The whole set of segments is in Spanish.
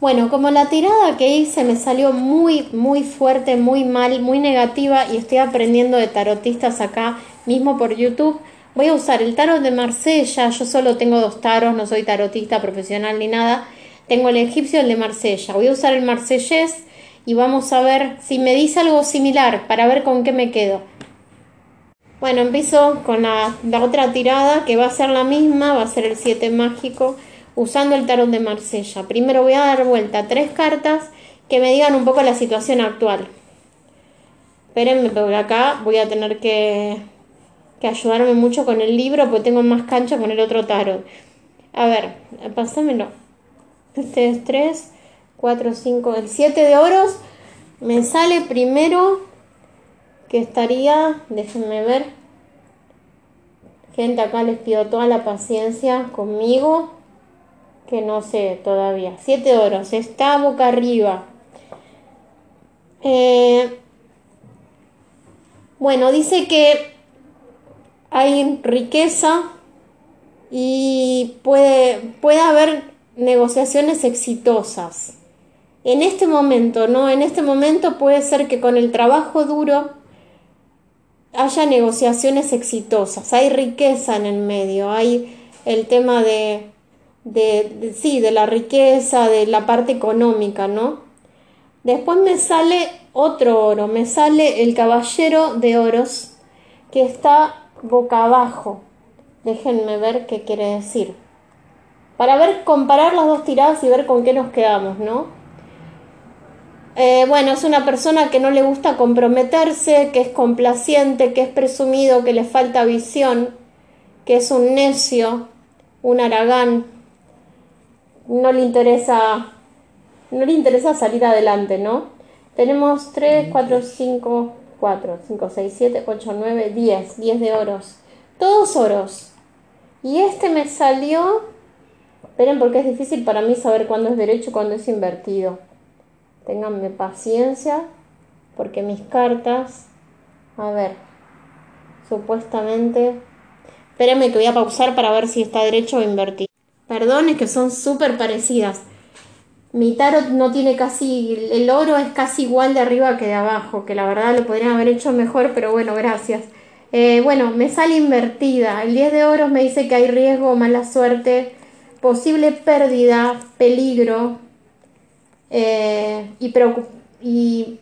Bueno, como la tirada que hice me salió muy, muy fuerte, muy mal, muy negativa y estoy aprendiendo de tarotistas acá mismo por YouTube, voy a usar el tarot de Marsella. Yo solo tengo dos taros, no soy tarotista profesional ni nada. Tengo el egipcio y el de Marsella. Voy a usar el marsellés y vamos a ver si me dice algo similar para ver con qué me quedo. Bueno, empiezo con la, la otra tirada que va a ser la misma, va a ser el 7 mágico usando el tarot de Marsella. Primero voy a dar vuelta tres cartas que me digan un poco la situación actual. Espérenme, porque acá voy a tener que, que ayudarme mucho con el libro porque tengo más cancha con el otro tarot. A ver, pásamelo. Este es 3, 4, 5, el 7 de oros. Me sale primero que estaría, déjenme ver. Gente, acá les pido toda la paciencia conmigo que no sé todavía. Siete oros, está boca arriba. Eh, bueno, dice que hay riqueza y puede, puede haber negociaciones exitosas. En este momento, ¿no? En este momento puede ser que con el trabajo duro haya negociaciones exitosas. Hay riqueza en el medio, hay el tema de de, sí, de la riqueza, de la parte económica, ¿no? Después me sale otro oro, me sale el caballero de oros que está boca abajo. Déjenme ver qué quiere decir. Para ver, comparar las dos tiradas y ver con qué nos quedamos, ¿no? Eh, bueno, es una persona que no le gusta comprometerse, que es complaciente, que es presumido, que le falta visión, que es un necio, un aragán, no le interesa, no le interesa salir adelante, ¿no? Tenemos 3, 4, 5, 4, 5, 6, 7, 8, 9, 10, 10 de oros. Todos oros. Y este me salió, esperen porque es difícil para mí saber cuándo es derecho y cuándo es invertido. Ténganme paciencia, porque mis cartas, a ver, supuestamente, espérenme que voy a pausar para ver si está derecho o invertido. Perdón, es que son súper parecidas. Mi tarot no tiene casi, el oro es casi igual de arriba que de abajo, que la verdad lo podrían haber hecho mejor, pero bueno, gracias. Eh, bueno, me sale invertida. El 10 de oros me dice que hay riesgo, mala suerte, posible pérdida, peligro eh, y, y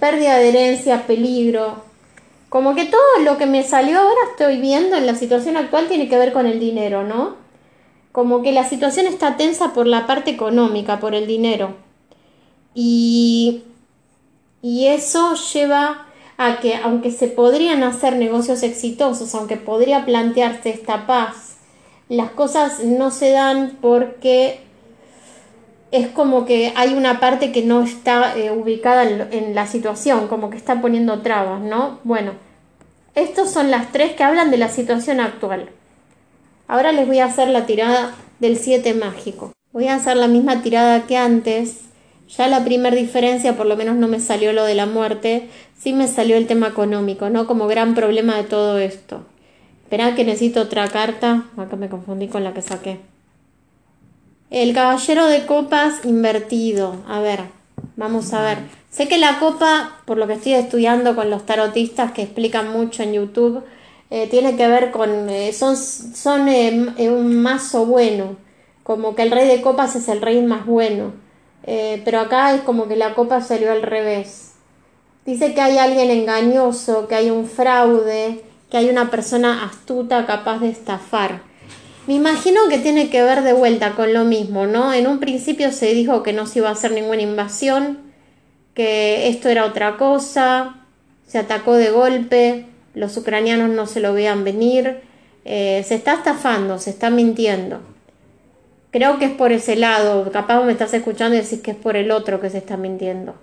pérdida de herencia, peligro. Como que todo lo que me salió ahora estoy viendo en la situación actual tiene que ver con el dinero, ¿no? Como que la situación está tensa por la parte económica, por el dinero. Y, y eso lleva a que, aunque se podrían hacer negocios exitosos, aunque podría plantearse esta paz, las cosas no se dan porque es como que hay una parte que no está eh, ubicada en, en, la situación, como que está poniendo trabas, ¿no? Bueno, estos son las tres que hablan de la situación actual. Ahora les voy a hacer la tirada del 7 mágico. Voy a hacer la misma tirada que antes. Ya la primera diferencia, por lo menos no me salió lo de la muerte, sí me salió el tema económico, ¿no? Como gran problema de todo esto. Esperá que necesito otra carta. Acá me confundí con la que saqué. El caballero de copas invertido. A ver, vamos a ver. Sé que la copa, por lo que estoy estudiando con los tarotistas que explican mucho en YouTube, eh, tiene que ver con, eh, son, son eh, un mazo bueno, como que el rey de copas es el rey más bueno, pero acá es como que la copa salió al revés. Dice que hay alguien engañoso, que hay un fraude, que hay una persona astuta capaz de estafar. Me imagino que tiene que ver de vuelta con lo mismo, ¿no? En un principio se dijo que no se iba a hacer ninguna invasión, que esto era otra cosa, se atacó de golpe, los ucranianos no se lo vean venir, eh, se está estafando, se está mintiendo. Creo que es por ese lado, capaz me estás escuchando y decís que es por el otro que se está mintiendo.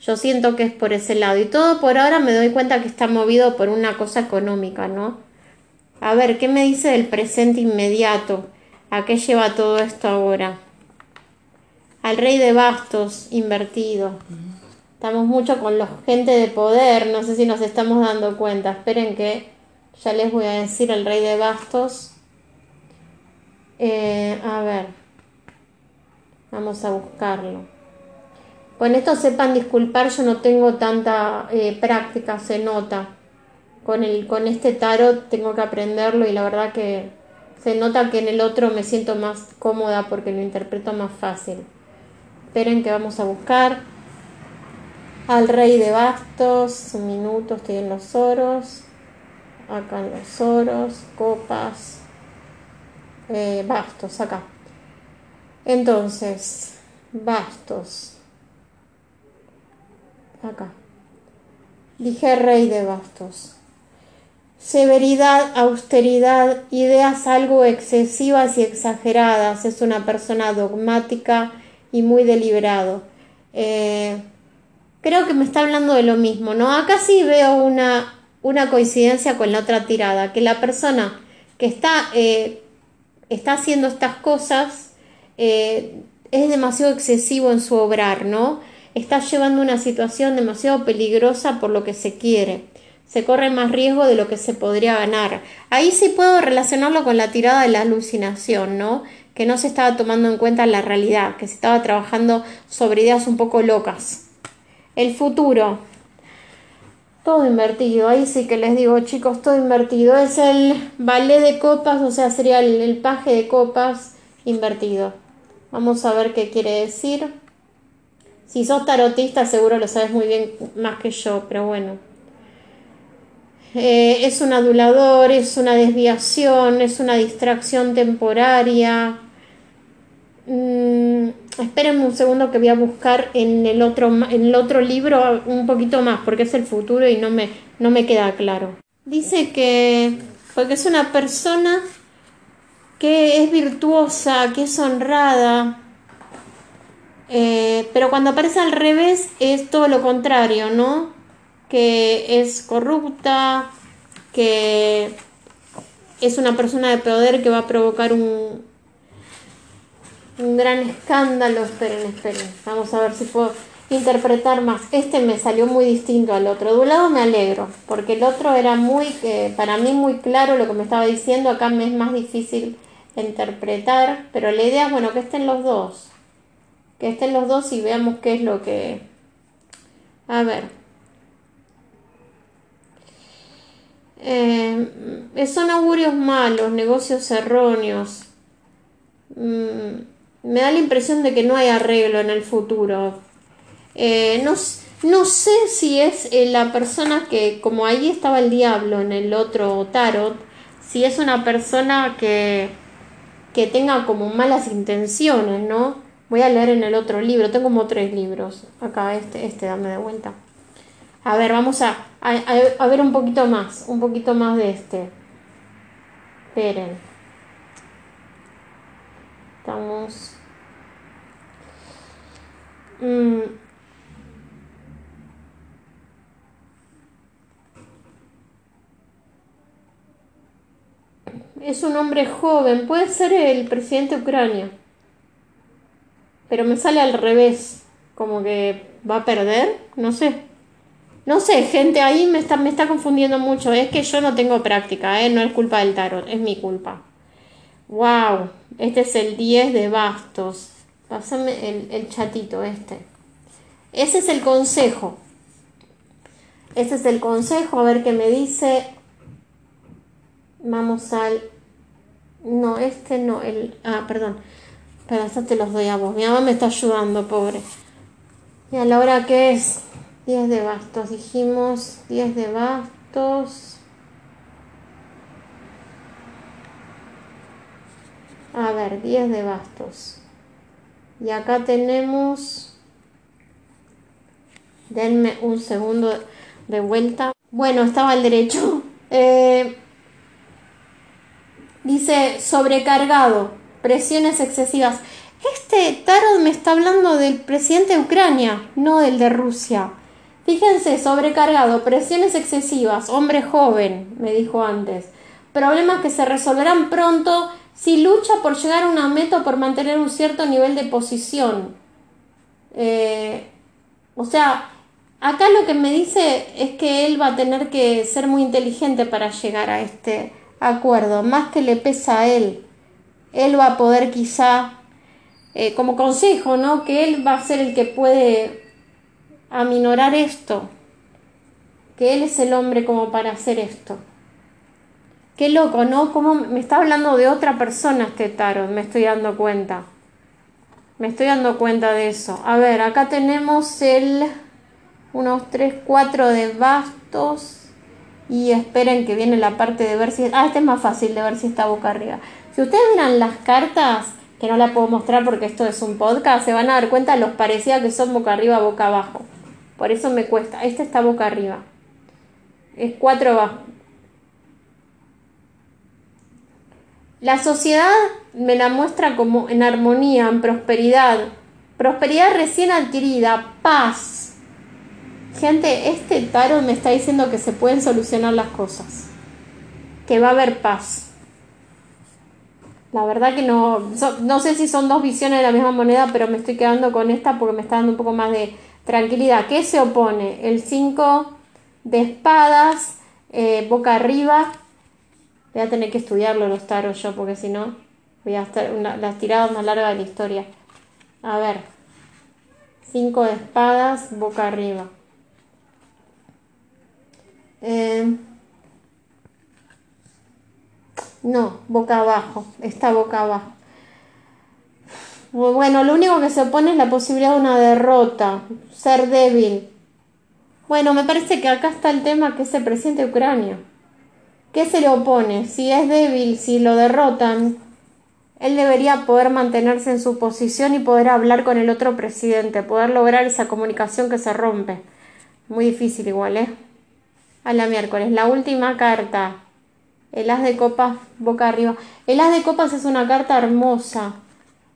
Yo siento que es por ese lado y todo por ahora me doy cuenta que está movido por una cosa económica, ¿no? A ver, ¿qué me dice del presente inmediato? ¿A qué lleva todo esto ahora? Al rey de bastos invertido. Estamos mucho con los gente de poder, no sé si nos estamos dando cuenta. Esperen que ya les voy a decir el rey de bastos. Eh, a ver. Vamos a buscarlo. Con esto sepan disculpar, yo no tengo tanta eh, práctica, se nota. Con, el, con este tarot tengo que aprenderlo y la verdad que se nota que en el otro me siento más cómoda porque lo interpreto más fácil. Esperen que vamos a buscar al rey de bastos. Un minuto, estoy en los oros. Acá en los oros, copas, eh, bastos, acá. Entonces, bastos. Acá. Dije rey de bastos. Severidad, austeridad, ideas algo excesivas y exageradas. Es una persona dogmática y muy deliberado. Eh, creo que me está hablando de lo mismo, ¿no? Acá sí veo una, una coincidencia con la otra tirada, que la persona que está, eh, está haciendo estas cosas eh, es demasiado excesivo en su obrar, ¿no? Está llevando una situación demasiado peligrosa por lo que se quiere. Se corre más riesgo de lo que se podría ganar. Ahí sí puedo relacionarlo con la tirada de la alucinación, ¿no? Que no se estaba tomando en cuenta la realidad, que se estaba trabajando sobre ideas un poco locas. El futuro. Todo invertido. Ahí sí que les digo, chicos, todo invertido. Es el ballet de copas, o sea, sería el, paje de copas invertido. Vamos a ver qué quiere decir. Si sos tarotista, seguro lo sabes muy bien más que yo, pero bueno. Eh, es un adulador, es una desviación, es una distracción temporaria. Mm, espérenme un segundo que voy a buscar en el, otro, en el otro libro un poquito más, porque es el futuro y no me, no me queda claro. Dice que, porque es una persona que es virtuosa, que es honrada, eh, pero cuando aparece al revés es todo lo contrario, ¿no? Que es corrupta, que es una persona de poder que va a provocar un, un gran escándalo. Esperen, esperen. Vamos a ver si puedo interpretar más. Este me salió muy distinto al otro. De un lado me alegro, porque el otro era muy, eh, para mí muy claro lo que me estaba diciendo. Acá me es más difícil interpretar, pero la idea es, bueno, que estén los dos. Que estén los dos y veamos qué es lo que... A ver. Eh, son augurios malos, negocios erróneos. Mm, me da la impresión de que no hay arreglo en el futuro. Eh, no, no, sé si es eh, la persona que, como ahí estaba el diablo en el otro tarot, si es una persona que que tenga como malas intenciones, ¿no? Voy a leer en el otro libro, tengo como tres libros. Acá, este, este, dame de vuelta. A ver, vamos a, a, ver un poquito más, un poquito más de este. Esperen. Estamos. Mm, es un hombre joven, puede ser el presidente de Ucrania. Pero me sale al revés, como que va a perder, no sé. No sé, gente, ahí me está, me está confundiendo mucho. Es que yo no tengo práctica, ¿eh? no es culpa del tarot, es mi culpa. ¡Wow! Este es el 10 de bastos. Pásame el, el chatito este. Ese es el consejo. Ese es el consejo, a ver qué me dice. Vamos al... No, este no, el... Ah, perdón. Pero hasta te los doy a vos. Mi mamá me está ayudando, pobre. Y a la hora que es 10 de bastos, dijimos 10 de bastos. A ver, 10 de bastos. Y acá tenemos... Denme un segundo de vuelta. Bueno, estaba al derecho. Eh, Dice sobrecargado, presiones excesivas. Este tarot me está hablando del presidente de Ucrania, no del de Rusia. Fíjense, sobrecargado, presiones excesivas, hombre joven, me dijo antes. Problemas que se resolverán pronto si lucha por llegar a una meta o por mantener un cierto nivel de posición. Eh, o sea, acá lo que me dice es que él va a tener que ser muy inteligente para llegar a este acuerdo, más que le pesa a él. Él va a poder quizá eh, como consejo, ¿no? Que él va a ser el que puede aminorar esto, que él es el hombre como para hacer esto. Qué loco, ¿no? Como me está hablando de otra persona este tarot, me estoy dando cuenta. Me estoy dando cuenta de eso. A ver, acá tenemos el unos 3, 4 de bastos. Y esperen que viene la parte de ver si... Ah, este es más fácil de ver si está boca arriba. Si ustedes miran las cartas, que no las puedo mostrar porque esto es un podcast, se van a dar cuenta los parecidas que son boca arriba, boca abajo. Por eso me cuesta. Este está boca arriba. Es 4 abajo. La sociedad me la muestra como en armonía, en prosperidad, prosperidad recién adquirida, paz. Gente, este tarot me está diciendo que se pueden solucionar las cosas, que va a haber paz. La verdad que no, no sé si son dos visiones de la misma moneda, pero me estoy quedando con esta porque me está dando un poco más de tranquilidad. ¿Qué se opone? El 5 de espadas, eh, boca arriba, Voy a tener que estudiarlo los taros yo, porque si no, voy a estar las tiradas más largas de la historia. A ver. Cinco de espadas, boca arriba. Eh, no, boca abajo. Está boca abajo. Bueno, lo único que se opone es la posibilidad de una derrota, ser débil. Bueno, me parece que acá está el tema que presidente de Ucrania. ¿Qué se le opone? Si es débil, si lo derrotan, él debería poder mantenerse en su posición y poder hablar con el otro presidente, poder lograr esa comunicación que se rompe. Muy difícil igual, ¿eh? A la miércoles. La última carta. El as de copas boca arriba. El as de copas es una carta hermosa.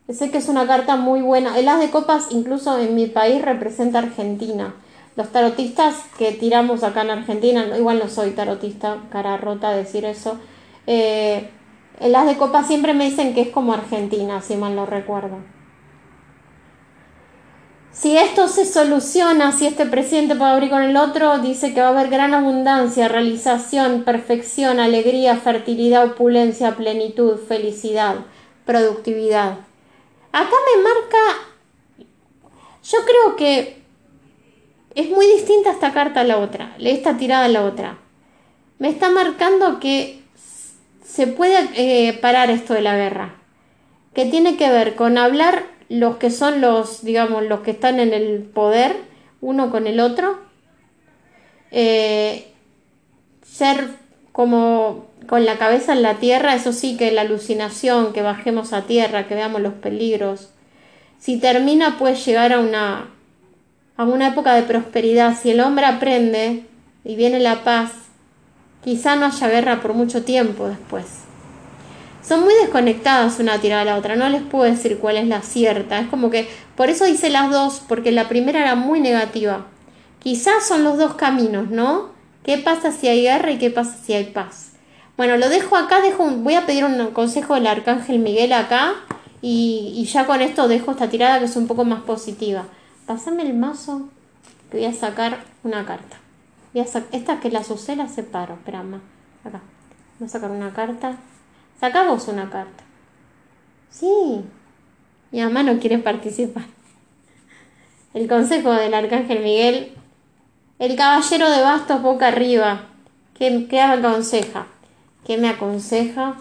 Sé que es una carta muy buena. El as de copas incluso en mi país representa Argentina los tarotistas que tiramos acá en Argentina, igual no soy tarotista, cara rota decir eso, eh, las de copa siempre me dicen que es como Argentina, si mal lo recuerdo. Si esto se soluciona, si este presidente puede abrir con el otro, dice que va a haber gran abundancia, realización, perfección, alegría, fertilidad, opulencia, plenitud, felicidad, productividad. Acá me marca, yo creo que es muy distinta esta carta a la otra, esta tirada a la otra. Me está marcando que se puede eh, parar esto de la guerra, que tiene que ver con hablar los que son los, digamos, los que están en el poder, uno con el otro, eh, ser como con la cabeza en la tierra, eso sí que la alucinación, que bajemos a tierra, que veamos los peligros. Si termina, puede llegar a una a una época de prosperidad, si el hombre aprende y viene la paz, quizá no haya guerra por mucho tiempo después. Son muy desconectadas una tirada a la otra, no les puedo decir cuál es la cierta, es como que por eso hice las dos, porque la primera era muy negativa. Quizás son los dos caminos, ¿no? ¿Qué pasa si hay guerra y qué pasa si hay paz? Bueno, lo dejo acá, dejo voy a pedir un consejo del arcángel Miguel acá y, y ya con esto dejo esta tirada que es un poco más positiva. Pásame el mazo que voy a sacar una carta. Voy a Esta que las usé las separo. Espera, más. Acá. Voy a sacar una carta. Sacamos una carta. Sí. Mi mamá no quiere participar. El consejo del arcángel Miguel. El caballero de bastos boca arriba. ¿Qué, qué me aconseja? ¿Qué me aconseja?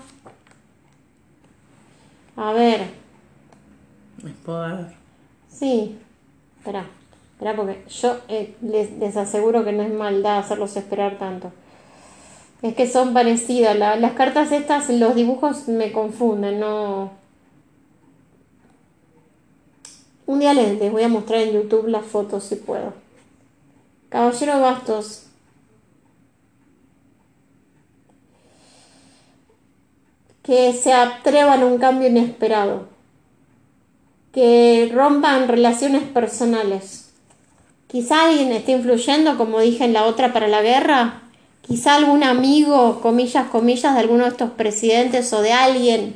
A ver. Sí. Espera, espera, porque yo eh, les, aseguro que no es maldad hacerlos esperar tanto. Es que son parecidas. las cartas estas, los dibujos me confunden, no. Un día les, voy a mostrar en YouTube las fotos si puedo. Caballero Bastos. Que se atrevan a un cambio inesperado que rompan relaciones personales. Quizá alguien esté influyendo, como dije en la otra para la guerra, quizá algún amigo, comillas, comillas, de alguno de estos presidentes o de alguien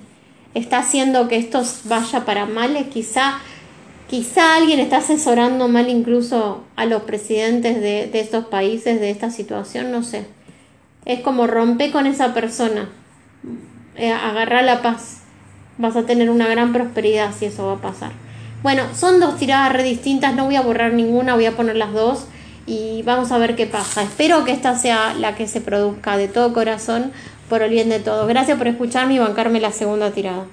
está haciendo que esto vaya para males, quizá, quizá alguien está asesorando mal incluso a los presidentes de, de estos países de esta situación, no sé. Es como romper con esa persona, eh, agarrar la paz Vas a tener una gran prosperidad si eso va a pasar. Bueno, son dos tiradas re distintas, no voy a borrar ninguna, voy a poner las dos y vamos a ver qué pasa. Espero que esta sea la que se produzca de todo corazón por el bien de todos. Gracias por escucharme y bancarme la segunda tirada.